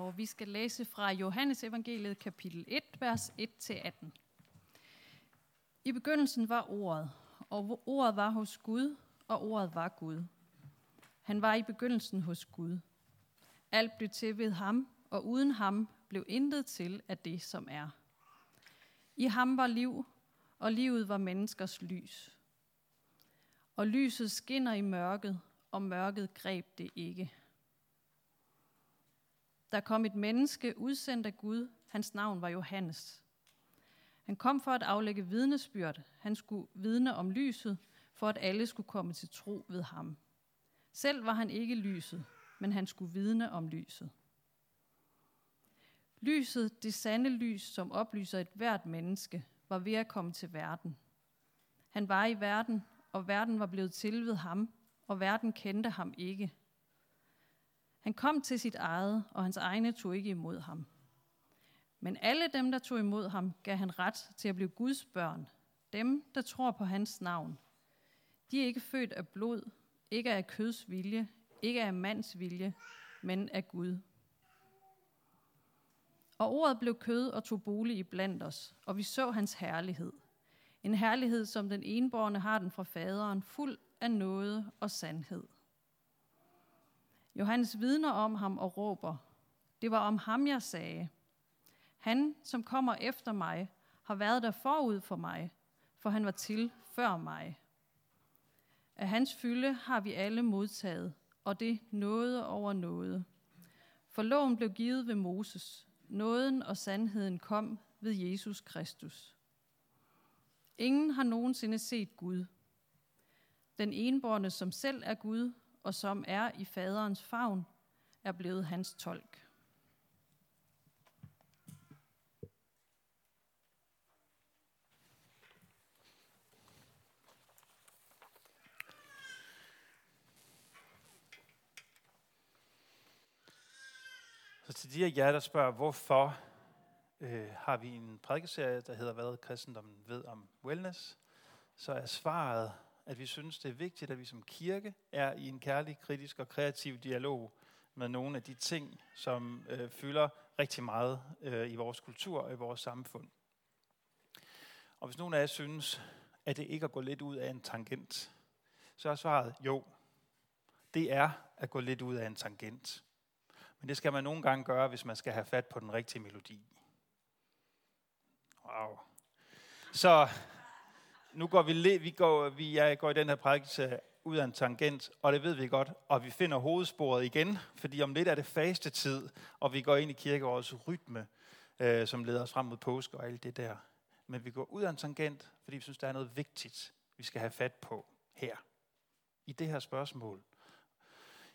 og vi skal læse fra Johannes evangeliet kapitel 1, vers 1-18. I begyndelsen var ordet, og ordet var hos Gud, og ordet var Gud. Han var i begyndelsen hos Gud. Alt blev til ved ham, og uden ham blev intet til af det, som er. I ham var liv, og livet var menneskers lys. Og lyset skinner i mørket, og mørket greb det ikke. Der kom et menneske udsendt af Gud. Hans navn var Johannes. Han kom for at aflægge vidnesbyrd. Han skulle vidne om lyset, for at alle skulle komme til tro ved ham. Selv var han ikke lyset, men han skulle vidne om lyset. Lyset, det sande lys, som oplyser et hvert menneske, var ved at komme til verden. Han var i verden, og verden var blevet til ved ham, og verden kendte ham ikke. Han kom til sit eget, og hans egne tog ikke imod ham. Men alle dem, der tog imod ham, gav han ret til at blive Guds børn, dem, der tror på hans navn. De er ikke født af blod, ikke af køds vilje, ikke af mands vilje, men af Gud. Og ordet blev kød og tog bolig i blandt os, og vi så hans herlighed. En herlighed, som den enborne har den fra faderen, fuld af noget og sandhed. Johannes vidner om ham og råber, det var om ham, jeg sagde. Han, som kommer efter mig, har været der forud for mig, for han var til før mig. Af hans fylde har vi alle modtaget, og det noget over noget. For loven blev givet ved Moses, nåden og sandheden kom ved Jesus Kristus. Ingen har nogensinde set Gud. Den enborne, som selv er Gud, og som er i faderens favn, er blevet hans tolk. Så til de af jer, der spørger, hvorfor øh, har vi en prædikeserie, der hedder Hvad kristendommen ved om wellness, så er svaret, at vi synes, det er vigtigt, at vi som kirke er i en kærlig, kritisk og kreativ dialog med nogle af de ting, som øh, fylder rigtig meget øh, i vores kultur og i vores samfund. Og hvis nogen af jer synes, at det ikke er at gå lidt ud af en tangent, så er svaret jo. Det er at gå lidt ud af en tangent. Men det skal man nogle gange gøre, hvis man skal have fat på den rigtige melodi. Wow. Så nu går vi, vi går, vi jeg går i den her prædikelse ud af en tangent, og det ved vi godt, og vi finder hovedsporet igen, fordi om lidt er det faste tid, og vi går ind i kirkeårets rytme, øh, som leder os frem mod påske og alt det der. Men vi går ud af en tangent, fordi vi synes, der er noget vigtigt, vi skal have fat på her. I det her spørgsmål.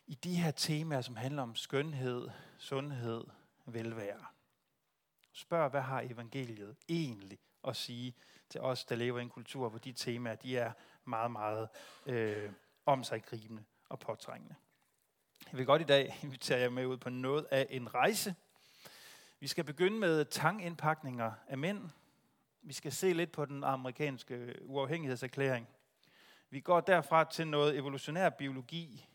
I de her temaer, som handler om skønhed, sundhed, velvære. Spørg, hvad har evangeliet egentlig at sige til os, der lever i en kultur, hvor de temaer de er meget, meget øh, om sig gribende og påtrængende. Jeg vil godt i dag invitere jer med ud på noget af en rejse. Vi skal begynde med tangindpakninger af mænd. Vi skal se lidt på den amerikanske uafhængighedserklæring. Vi går derfra til noget evolutionær biologi,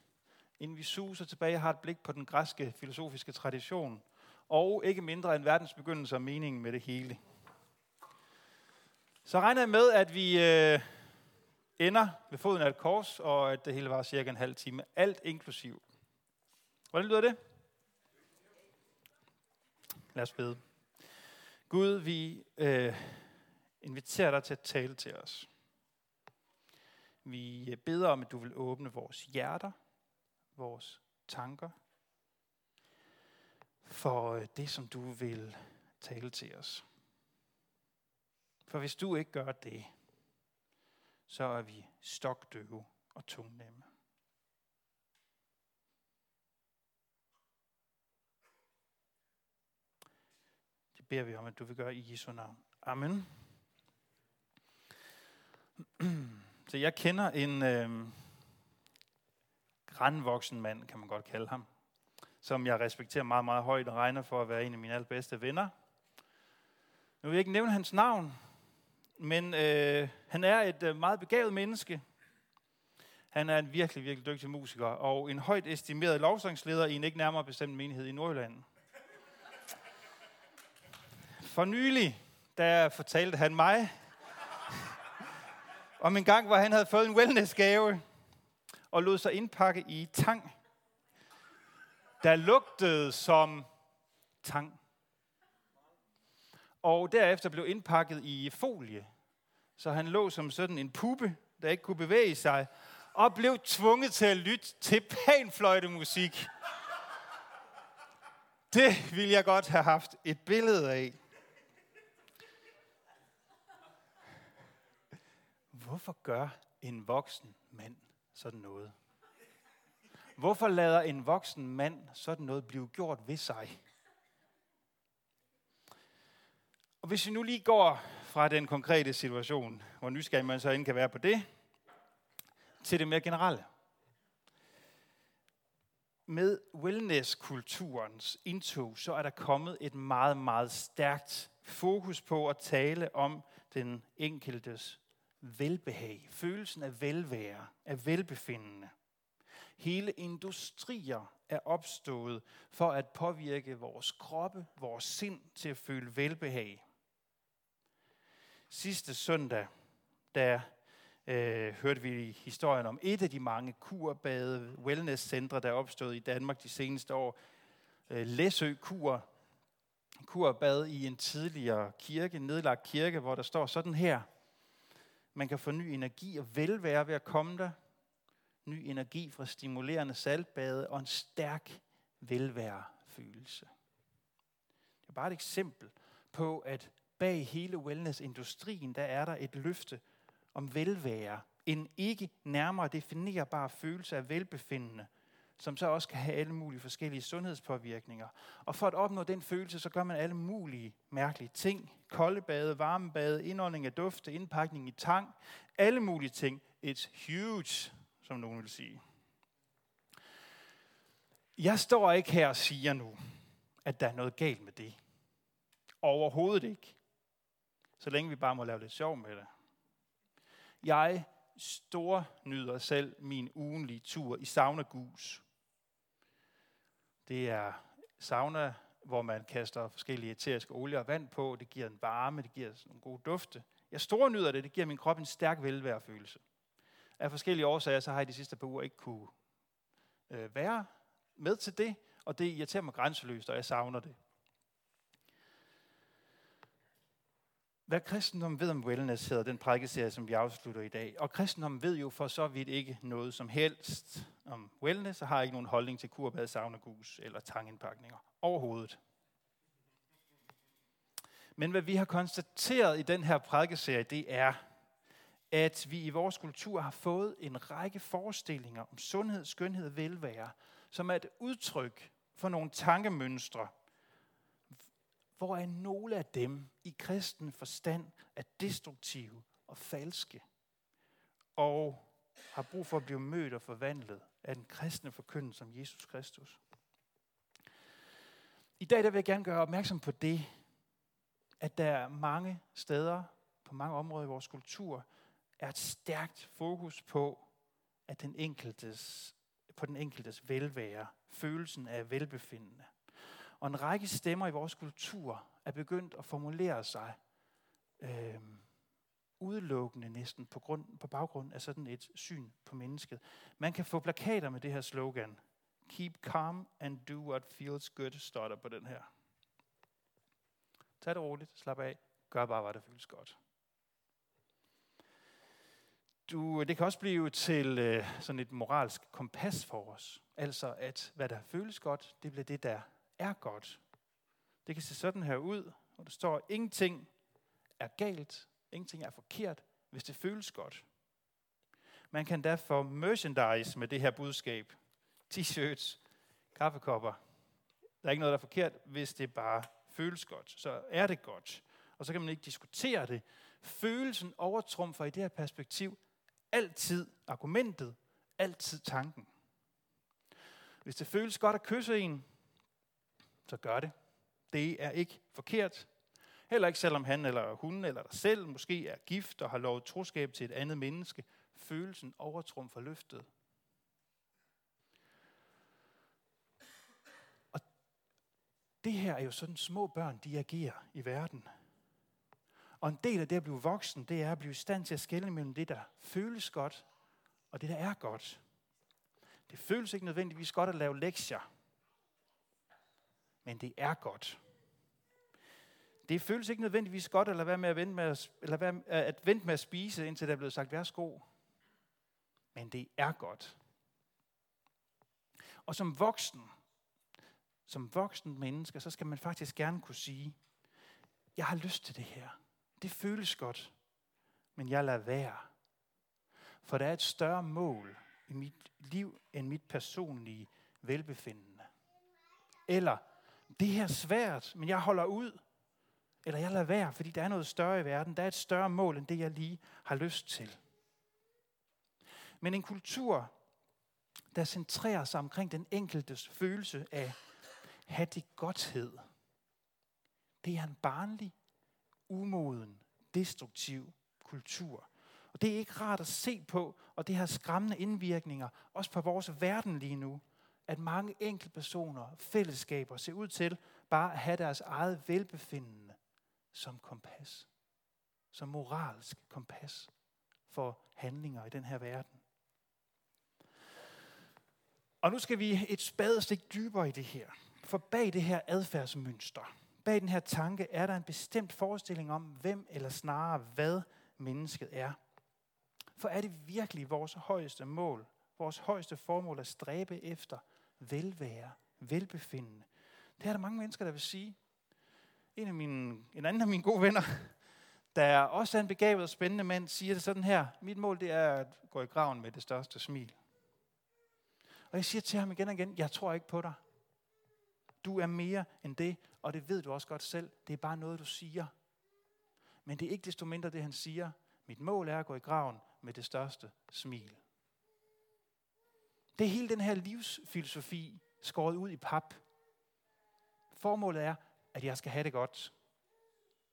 inden vi suser tilbage og har et blik på den græske filosofiske tradition, og ikke mindre end verdens begyndelse og meningen med det hele. Så regner jeg med, at vi øh, ender ved foden af et kors, og at det hele var cirka en halv time. Alt inklusiv. Hvordan lyder det? Lad os bede. Gud, vi øh, inviterer dig til at tale til os. Vi øh, beder om, at du vil åbne vores hjerter, vores tanker, for øh, det, som du vil tale til os. For hvis du ikke gør det, så er vi stokdøve og tungnemme. Det beder vi om, at du vil gøre i Jesu navn. Amen. Så jeg kender en øh, grandvoksen mand, kan man godt kalde ham, som jeg respekterer meget, meget højt og regner for at være en af mine allerbedste venner. Nu vil jeg ikke nævne hans navn, men øh, han er et øh, meget begavet menneske. Han er en virkelig, virkelig dygtig musiker, og en højt estimeret lovsangsleder i en ikke nærmere bestemt menighed i Nordjylland. For nylig, der fortalte han mig om en gang, hvor han havde fået en wellnessgave og lod sig indpakke i tang, der lugtede som tang. Og derefter blev indpakket i folie, så han lå som sådan en puppe, der ikke kunne bevæge sig, og blev tvunget til at lytte til panfløjtemusik. Det ville jeg godt have haft et billede af. Hvorfor gør en voksen mand sådan noget? Hvorfor lader en voksen mand sådan noget blive gjort ved sig? Og hvis vi nu lige går fra den konkrete situation, hvor nysgerrig man så end kan være på det, til det mere generelle. Med wellness-kulturens indtog, så er der kommet et meget, meget stærkt fokus på at tale om den enkeltes velbehag, følelsen af velvære, af velbefindende. Hele industrier er opstået for at påvirke vores kroppe, vores sind til at føle velbehag. Sidste søndag, der øh, hørte vi historien om et af de mange kurbade wellnesscentre, der er opstået i Danmark de seneste år. Øh, Læsø Kur, kurbad i en tidligere kirke, nedlagt kirke, hvor der står sådan her. Man kan få ny energi og velvære ved at komme der. Ny energi fra stimulerende saltbade og en stærk velværefølelse. Det er bare et eksempel på, at bag hele wellnessindustrien, der er der et løfte om velvære. En ikke nærmere definerbar følelse af velbefindende, som så også kan have alle mulige forskellige sundhedspåvirkninger. Og for at opnå den følelse, så gør man alle mulige mærkelige ting. Koldebade, varmebade, indånding af dufte, indpakning i tang. Alle mulige ting. It's huge, som nogen vil sige. Jeg står ikke her og siger nu, at der er noget galt med det. Overhovedet ikke så længe vi bare må lave lidt sjov med det. Jeg stor nyder selv min ugenlige tur i sauna gus. Det er sauna, hvor man kaster forskellige eteriske olier og vand på. Det giver en varme, det giver nogle gode dufte. Jeg stor nyder det, det giver min krop en stærk velværefølelse. Af forskellige årsager, så har jeg de sidste par uger ikke kunne øh, være med til det, og det irriterer mig grænseløst, og jeg savner det. Hvad kristendommen ved om wellness hedder den prædikeserie, som vi afslutter i dag. Og kristendommen ved jo for så vidt ikke noget som helst om wellness, og har ikke nogen holdning til kurbad, sauna, gus eller tangindpakninger overhovedet. Men hvad vi har konstateret i den her prædikeserie, det er, at vi i vores kultur har fået en række forestillinger om sundhed, skønhed og velvære, som er et udtryk for nogle tankemønstre, hvoraf er nogle af dem i kristen forstand er destruktive og falske, og har brug for at blive mødt og forvandlet af den kristne forkyndelse som Jesus Kristus. I dag der vil jeg gerne gøre opmærksom på det, at der er mange steder, på mange områder i vores kultur, er et stærkt fokus på, at den enkeltes, på den enkeltes velvære, følelsen af velbefindende. Og en række stemmer i vores kultur er begyndt at formulere sig øh, udelukkende næsten på, grund, på baggrund af sådan et syn på mennesket. Man kan få plakater med det her slogan. Keep calm and do what feels good, står der på den her. Tag det roligt, slap af, gør bare, hvad der føles godt. Du, det kan også blive til øh, sådan et moralsk kompas for os. Altså, at hvad der føles godt, det bliver det, der er godt. Det kan se sådan her ud, og der står, ingenting er galt, ingenting er forkert, hvis det føles godt. Man kan derfor merchandise med det her budskab. T-shirts, kaffekopper. Der er ikke noget, der er forkert, hvis det bare føles godt. Så er det godt. Og så kan man ikke diskutere det. Følelsen overtrumfer i det her perspektiv altid argumentet, altid tanken. Hvis det føles godt at kysse en, så gør det. Det er ikke forkert. Heller ikke selvom han eller hun eller dig selv måske er gift og har lovet troskab til et andet menneske. Følelsen overtrumfer løftet. Og Det her er jo sådan, små børn de agerer i verden. Og en del af det at blive voksen, det er at blive i stand til at skelne mellem det, der føles godt, og det, der er godt. Det føles ikke nødvendigvis godt at lave lektier, men det er godt. Det føles ikke nødvendigvis godt at lade være med at vente med at, eller være, øh, at, vente med at spise, indtil der er blevet sagt, værsgo. Men det er godt. Og som voksen, som voksen menneske, så skal man faktisk gerne kunne sige, jeg har lyst til det her. Det føles godt, men jeg lader være. For der er et større mål i mit liv end mit personlige velbefindende. Eller, det her er svært, men jeg holder ud. Eller jeg lader være, fordi der er noget større i verden. Der er et større mål, end det jeg lige har lyst til. Men en kultur, der centrerer sig omkring den enkeltes følelse af have det godthed, det er en barnlig, umoden, destruktiv kultur. Og det er ikke rart at se på, og det har skræmmende indvirkninger, også på vores verden lige nu, at mange enkelte personer, fællesskaber, ser ud til bare at have deres eget velbefindende som kompas. Som moralsk kompas for handlinger i den her verden. Og nu skal vi et spadestik dybere i det her. For bag det her adfærdsmønster, bag den her tanke, er der en bestemt forestilling om, hvem eller snarere hvad mennesket er. For er det virkelig vores højeste mål, vores højeste formål at stræbe efter velvære, velbefindende? Det er der mange mennesker, der vil sige. En, af mine, en anden af mine gode venner, der også er en begavet og spændende mand, siger det sådan her. Mit mål det er at gå i graven med det største smil. Og jeg siger til ham igen og igen, jeg tror ikke på dig. Du er mere end det, og det ved du også godt selv. Det er bare noget, du siger. Men det er ikke desto mindre det, han siger. Mit mål er at gå i graven med det største smil. Det er hele den her livsfilosofi skåret ud i pap. Formålet er, at jeg skal have det godt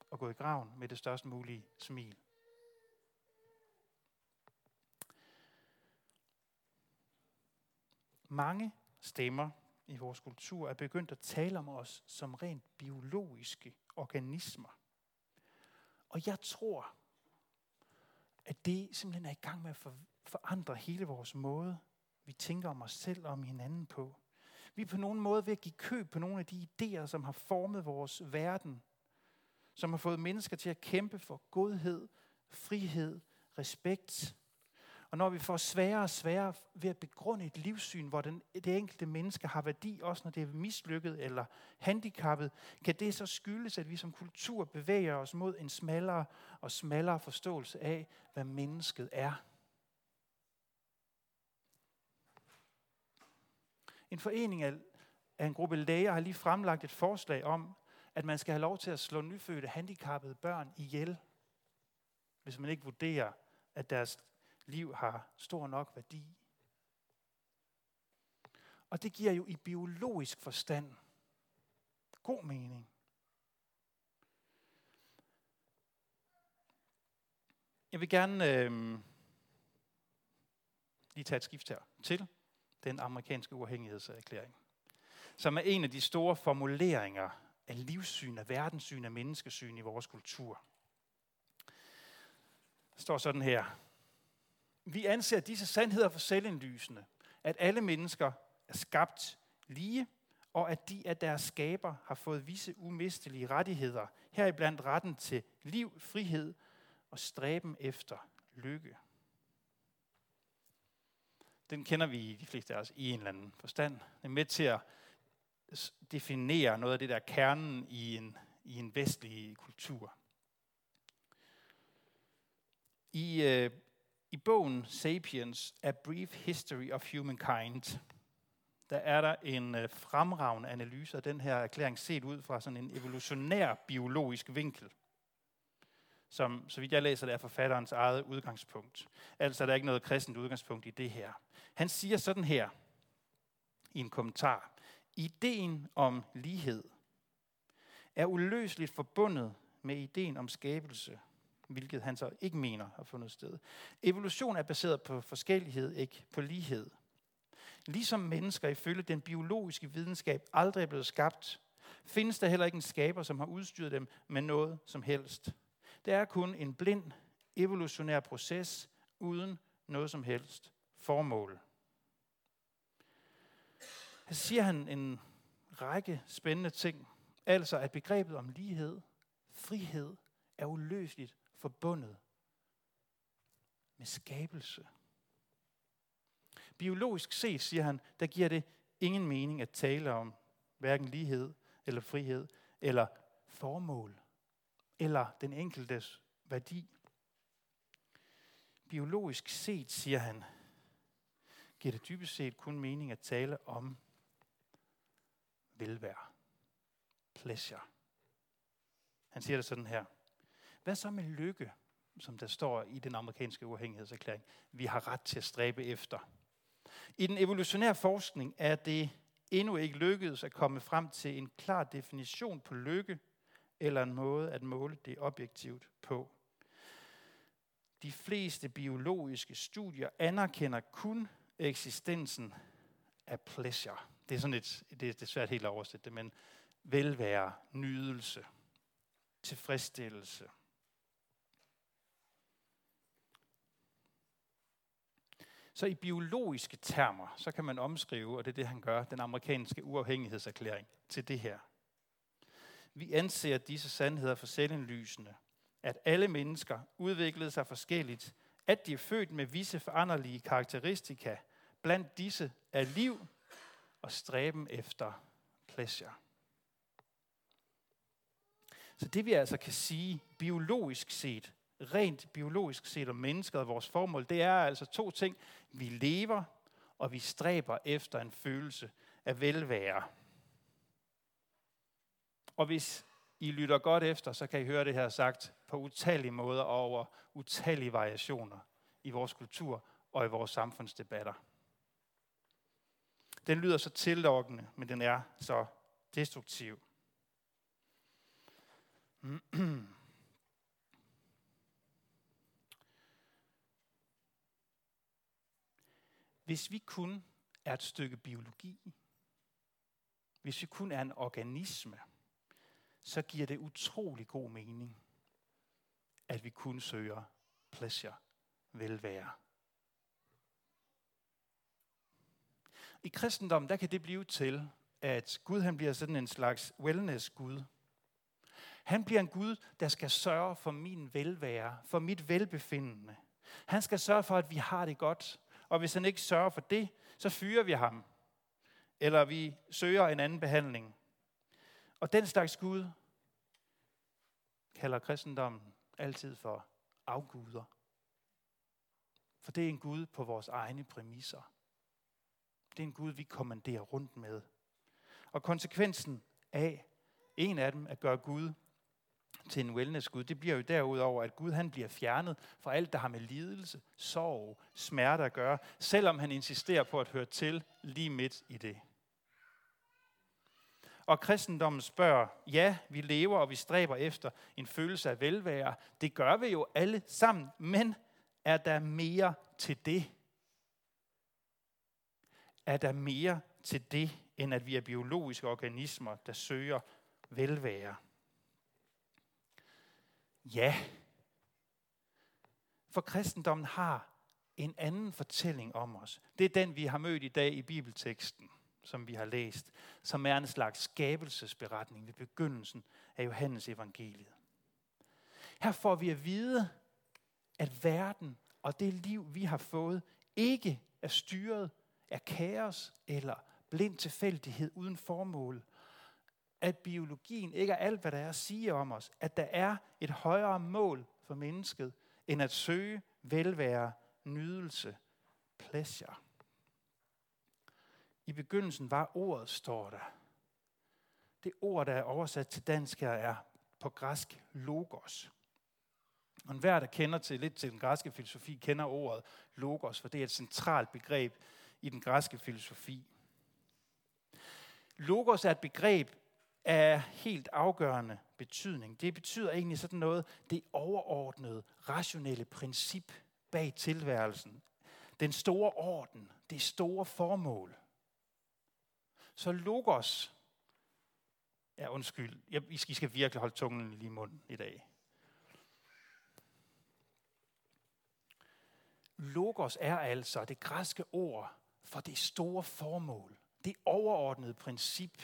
og gå i graven med det størst mulige smil. Mange stemmer i vores kultur er begyndt at tale om os som rent biologiske organismer. Og jeg tror, at det simpelthen er i gang med at forandre hele vores måde, vi tænker om os selv og om hinanden på. Vi er på nogen måde ved at give køb på nogle af de idéer, som har formet vores verden, som har fået mennesker til at kæmpe for godhed, frihed, respekt, og når vi får sværere og sværere ved at begrunde et livssyn, hvor den, det enkelte menneske har værdi, også når det er mislykket eller handicappet, kan det så skyldes, at vi som kultur bevæger os mod en smallere og smallere forståelse af, hvad mennesket er. En forening af, af en gruppe læger har lige fremlagt et forslag om, at man skal have lov til at slå nyfødte handicappede børn ihjel, hvis man ikke vurderer, at deres liv har stor nok værdi. Og det giver jo i biologisk forstand god mening. Jeg vil gerne øh, lige tage et skift her til den amerikanske uafhængighedserklæring, som er en af de store formuleringer af livssyn, af verdenssyn, af menneskesyn i vores kultur. Der står sådan her. Vi anser disse sandheder for selvindlysende, at alle mennesker er skabt lige, og at de af deres skaber har fået visse umistelige rettigheder, heriblandt retten til liv, frihed og stræben efter lykke. Den kender vi de fleste af os i en eller anden forstand. Den er med til at definere noget af det der kernen i en, i en vestlig kultur. I øh, i bogen Sapiens, A Brief History of Humankind, der er der en øh, fremragende analyse af den her erklæring set ud fra sådan en evolutionær biologisk vinkel, som, så vidt jeg læser det, er forfatterens eget udgangspunkt. Altså er ikke noget kristent udgangspunkt i det her. Han siger sådan her i en kommentar. Ideen om lighed er uløseligt forbundet med ideen om skabelse hvilket han så ikke mener har fundet sted. Evolution er baseret på forskellighed, ikke på lighed. Ligesom mennesker ifølge den biologiske videnskab aldrig er blevet skabt, findes der heller ikke en skaber, som har udstyret dem med noget som helst. Det er kun en blind, evolutionær proces uden noget som helst formål. Her siger han en række spændende ting. Altså at begrebet om lighed, frihed, er uløseligt forbundet med skabelse. Biologisk set, siger han, der giver det ingen mening at tale om hverken lighed eller frihed eller formål eller den enkeltes værdi. Biologisk set, siger han, giver det dybest set kun mening at tale om velvære. Pleasure. Han siger det sådan her. Hvad så med lykke, som der står i den amerikanske uafhængighedserklæring? Vi har ret til at stræbe efter. I den evolutionære forskning er det endnu ikke lykkedes at komme frem til en klar definition på lykke, eller en måde at måle det objektivt på. De fleste biologiske studier anerkender kun eksistensen af pleasure. Det er sådan et, det er svært helt at oversætte det, men velvære, nydelse, tilfredsstillelse. Så i biologiske termer, så kan man omskrive, og det er det, han gør, den amerikanske uafhængighedserklæring til det her. Vi anser disse sandheder for selvindlysende, at alle mennesker udviklede sig forskelligt, at de er født med visse foranderlige karakteristika. Blandt disse er liv og stræben efter pleasure. Så det vi altså kan sige biologisk set, rent biologisk set om mennesket og vores formål, det er altså to ting. Vi lever, og vi stræber efter en følelse af velvære. Og hvis I lytter godt efter, så kan I høre det her sagt på utallige måder og over utallige variationer i vores kultur og i vores samfundsdebatter. Den lyder så tillokkende, men den er så destruktiv. Hvis vi kun er et stykke biologi, hvis vi kun er en organisme, så giver det utrolig god mening, at vi kun søger pleasure, velvære. I kristendommen, der kan det blive til, at Gud han bliver sådan en slags wellness-Gud. Han bliver en Gud, der skal sørge for min velvære, for mit velbefindende. Han skal sørge for, at vi har det godt. Og hvis han ikke sørger for det, så fyrer vi ham. Eller vi søger en anden behandling. Og den slags Gud kalder kristendommen altid for afguder. For det er en Gud på vores egne præmisser. Det er en Gud, vi kommanderer rundt med. Og konsekvensen af en af dem, at gøre Gud til en wellness-Gud, det bliver jo derudover, at Gud han bliver fjernet fra alt, der har med lidelse, sorg, smerte at gøre, selvom han insisterer på at høre til lige midt i det. Og kristendommen spørger, ja, vi lever og vi stræber efter en følelse af velvære. Det gør vi jo alle sammen, men er der mere til det? Er der mere til det, end at vi er biologiske organismer, der søger velvære? Ja. For kristendommen har en anden fortælling om os. Det er den, vi har mødt i dag i bibelteksten, som vi har læst, som er en slags skabelsesberetning ved begyndelsen af Johannes evangeliet. Her får vi at vide, at verden og det liv, vi har fået, ikke er styret af kaos eller blind tilfældighed uden formål. At biologien ikke er alt, hvad der er at sige om os. At der er et højere mål for mennesket, end at søge velvære, nydelse, pleasure. I begyndelsen var ordet, står der. Det ord, der er oversat til dansk her, er på græsk logos. Og enhver, der kender til lidt til den græske filosofi, kender ordet logos, for det er et centralt begreb i den græske filosofi. Logos er et begreb af helt afgørende betydning. Det betyder egentlig sådan noget, det overordnede, rationelle princip bag tilværelsen. Den store orden, det store formål. Så logos Ja, undskyld. Jeg, I skal, I skal virkelig holde tungen lige i munden i dag. Logos er altså det græske ord for det store formål, det overordnede princip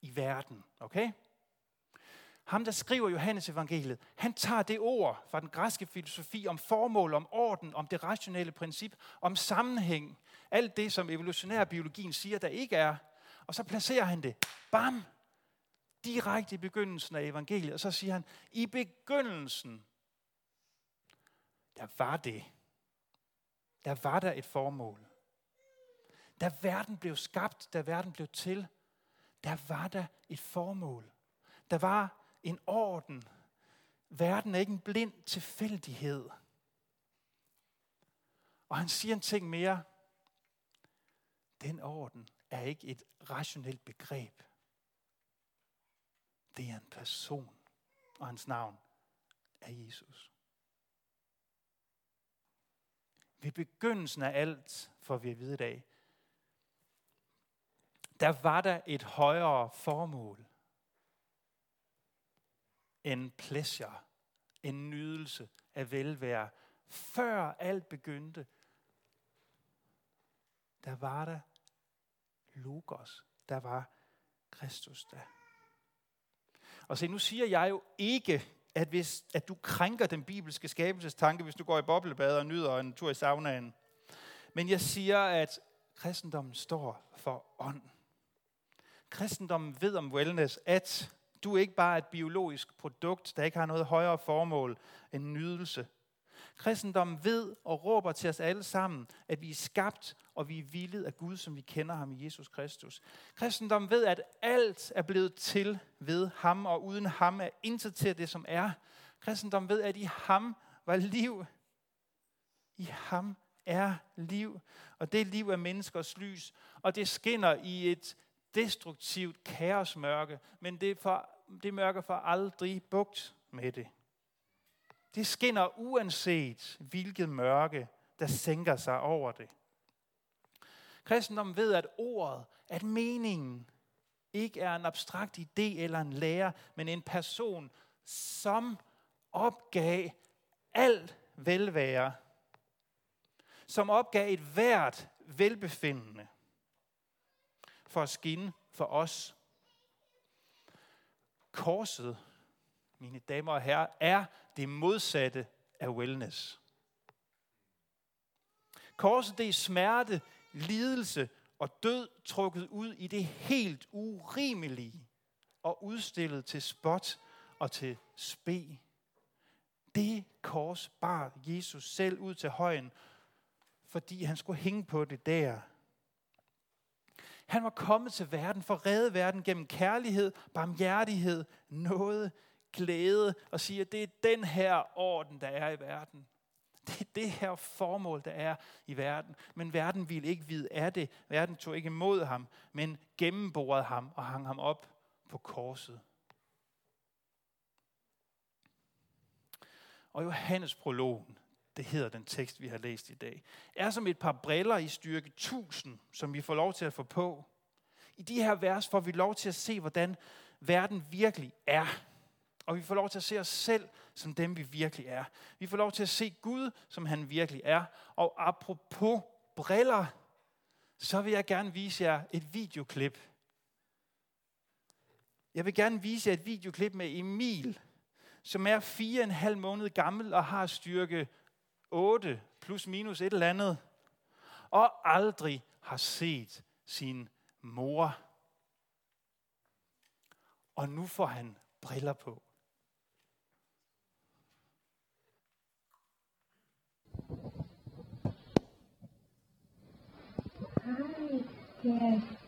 i verden. Okay? Ham, der skriver Johannes evangeliet, han tager det ord fra den græske filosofi om formål, om orden, om det rationelle princip, om sammenhæng, alt det, som evolutionær biologien siger, der ikke er, og så placerer han det, bam, direkte i begyndelsen af evangeliet, og så siger han, i begyndelsen, der var det. Der var der et formål. Da verden blev skabt, da verden blev til, der var der et formål. Der var en orden. Verden er ikke en blind tilfældighed. Og han siger en ting mere. Den orden er ikke et rationelt begreb. Det er en person, og hans navn er Jesus. Ved begyndelsen af alt, får vi at vide i dag, der var der et højere formål en pleasure, en nydelse af velvære. Før alt begyndte, der var der Logos, der var Kristus der. Og se, nu siger jeg jo ikke, at, hvis, at du krænker den bibelske skabelsestanke, hvis du går i boblebad og nyder en tur i saunaen. Men jeg siger, at kristendommen står for ånd. Kristendommen ved om wellness, at du ikke bare et biologisk produkt, der ikke har noget højere formål end nydelse. Kristendommen ved og råber til os alle sammen, at vi er skabt, og vi er villet af Gud, som vi kender ham i Jesus Kristus. Kristendommen ved, at alt er blevet til ved ham, og uden ham er intet til det, som er. Kristendommen ved, at i ham var liv. I ham er liv, og det liv er menneskers lys, og det skinner i et destruktivt kaosmørke, men det, for, det mørke får aldrig bugt med det. Det skinner uanset hvilket mørke, der sænker sig over det. Kristendommen ved, at ordet, at meningen, ikke er en abstrakt idé eller en lære, men en person, som opgav alt velvære, som opgav et hvert velbefindende, for at skinne for os. Korset, mine damer og herrer, er det modsatte af wellness. Korset det er smerte, lidelse og død trukket ud i det helt urimelige og udstillet til spot og til spe. Det kors bar Jesus selv ud til højen, fordi han skulle hænge på det der han var kommet til verden for at redde verden gennem kærlighed, barmhjertighed, noget, glæde og sige, at det er den her orden, der er i verden. Det er det her formål, der er i verden. Men verden ville ikke vide af det. Verden tog ikke imod ham, men gennemborede ham og hang ham op på korset. Og Johannes prologen, det hedder den tekst, vi har læst i dag, er som et par briller i styrke 1000, som vi får lov til at få på. I de her vers får vi lov til at se, hvordan verden virkelig er. Og vi får lov til at se os selv som dem, vi virkelig er. Vi får lov til at se Gud, som han virkelig er. Og apropos briller, så vil jeg gerne vise jer et videoklip. Jeg vil gerne vise jer et videoklip med Emil, som er fire og en halv måned gammel og har styrke 8 plus minus et eller andet, og aldrig har set sin mor. Og nu får han briller på. Yes.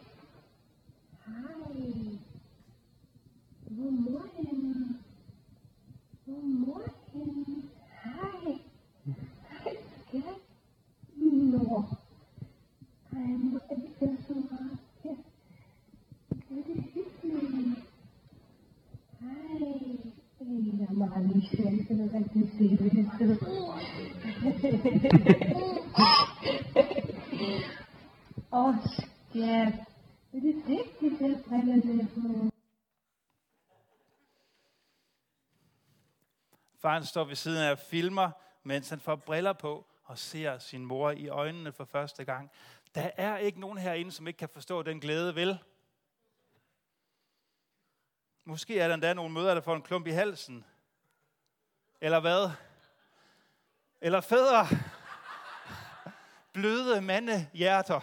Barn står ved siden af og filmer, mens han får briller på og ser sin mor i øjnene for første gang. Der er ikke nogen herinde, som ikke kan forstå den glæde, vel? Måske er der endda nogle møder, der får en klump i halsen. Eller hvad? Eller fædre. Bløde mandehjerter.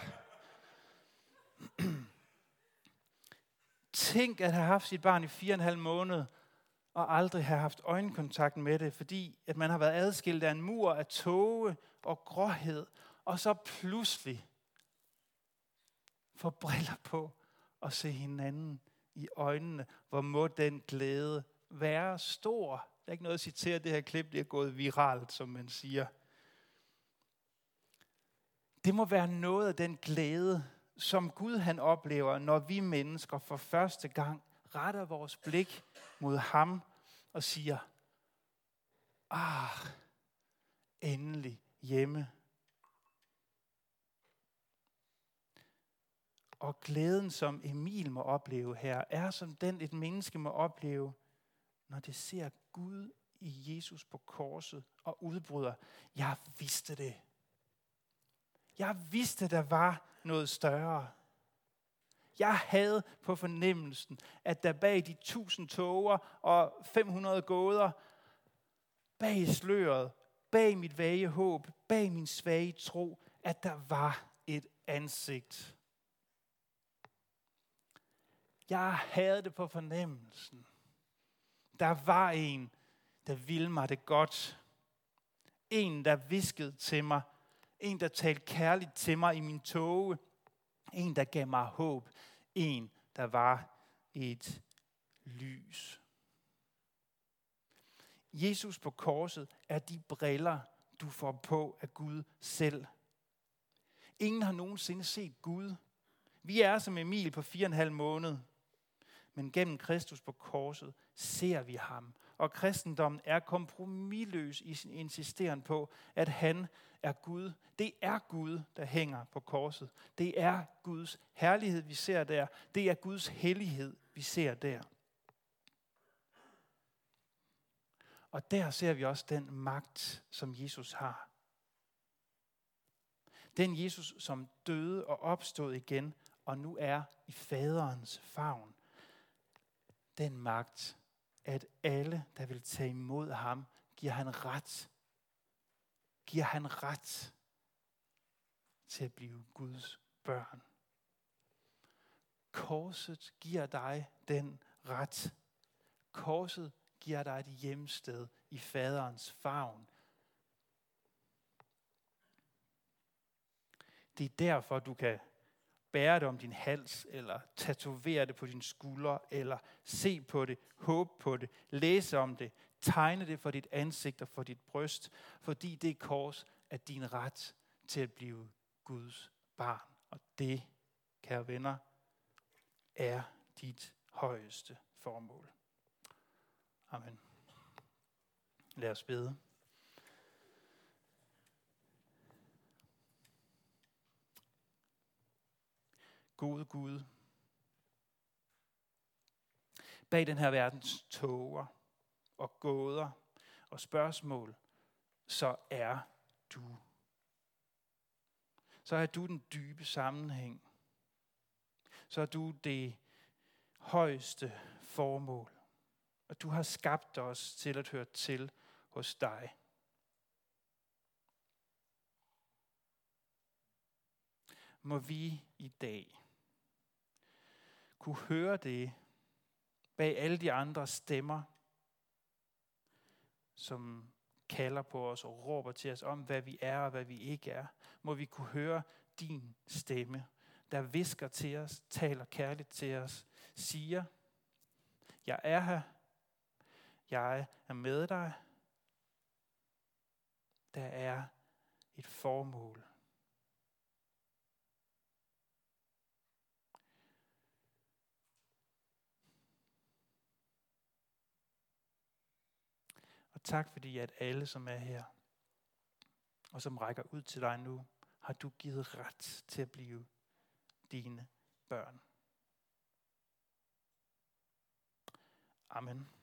Tænk at have haft sit barn i fire og en halv måned, og aldrig have haft øjenkontakt med det, fordi at man har været adskilt af en mur af tåge og gråhed, og så pludselig får briller på og se hinanden i øjnene. Hvor må den glæde være stor. Der er ikke noget at citere, det her klip det er gået viralt, som man siger. Det må være noget af den glæde, som Gud han oplever, når vi mennesker for første gang retter vores blik mod ham og siger, ah, endelig hjemme. Og glæden, som Emil må opleve her, er som den, et menneske må opleve, når det ser Gud i Jesus på korset og udbryder, jeg vidste det. Jeg vidste, der var noget større. Jeg havde på fornemmelsen, at der bag de tusind tåger og 500 gåder, bag sløret, bag mit vage håb, bag min svage tro, at der var et ansigt. Jeg havde det på fornemmelsen. Der var en, der ville mig det godt. En, der viskede til mig. En, der talte kærligt til mig i min tåge. En, der gav mig håb. En, der var et lys. Jesus på korset er de briller, du får på af Gud selv. Ingen har nogensinde set Gud. Vi er som Emil på fire og en halv måned. Men gennem Kristus på korset ser vi ham. Og kristendommen er kompromilløs i sin insisteren på, at han er Gud. Det er Gud, der hænger på korset. Det er Guds herlighed, vi ser der. Det er Guds hellighed, vi ser der. Og der ser vi også den magt, som Jesus har. Den Jesus, som døde og opstod igen, og nu er i faderens favn. Den magt, at alle, der vil tage imod ham, giver han ret. Giver han ret til at blive Guds børn. Korset giver dig den ret. Korset giver dig et hjemsted i faderens favn. Det er derfor, du kan bære det om din hals, eller tatovere det på din skulder, eller se på det, håbe på det, læse om det, tegne det for dit ansigt og for dit bryst, fordi det kors er din ret til at blive Guds barn. Og det, kære venner, er dit højeste formål. Amen. Lad os bede. Gode Gud, bag den her verdens tåger og gåder og spørgsmål, så er du. Så er du den dybe sammenhæng. Så er du det højeste formål. Og du har skabt os til at høre til hos dig. Må vi i dag kunne høre det bag alle de andre stemmer, som kalder på os og råber til os om, hvad vi er og hvad vi ikke er. Må vi kunne høre din stemme, der visker til os, taler kærligt til os, siger, jeg er her, jeg er med dig. Der er et formål. Tak fordi, at alle, som er her, og som rækker ud til dig nu, har du givet ret til at blive dine børn. Amen.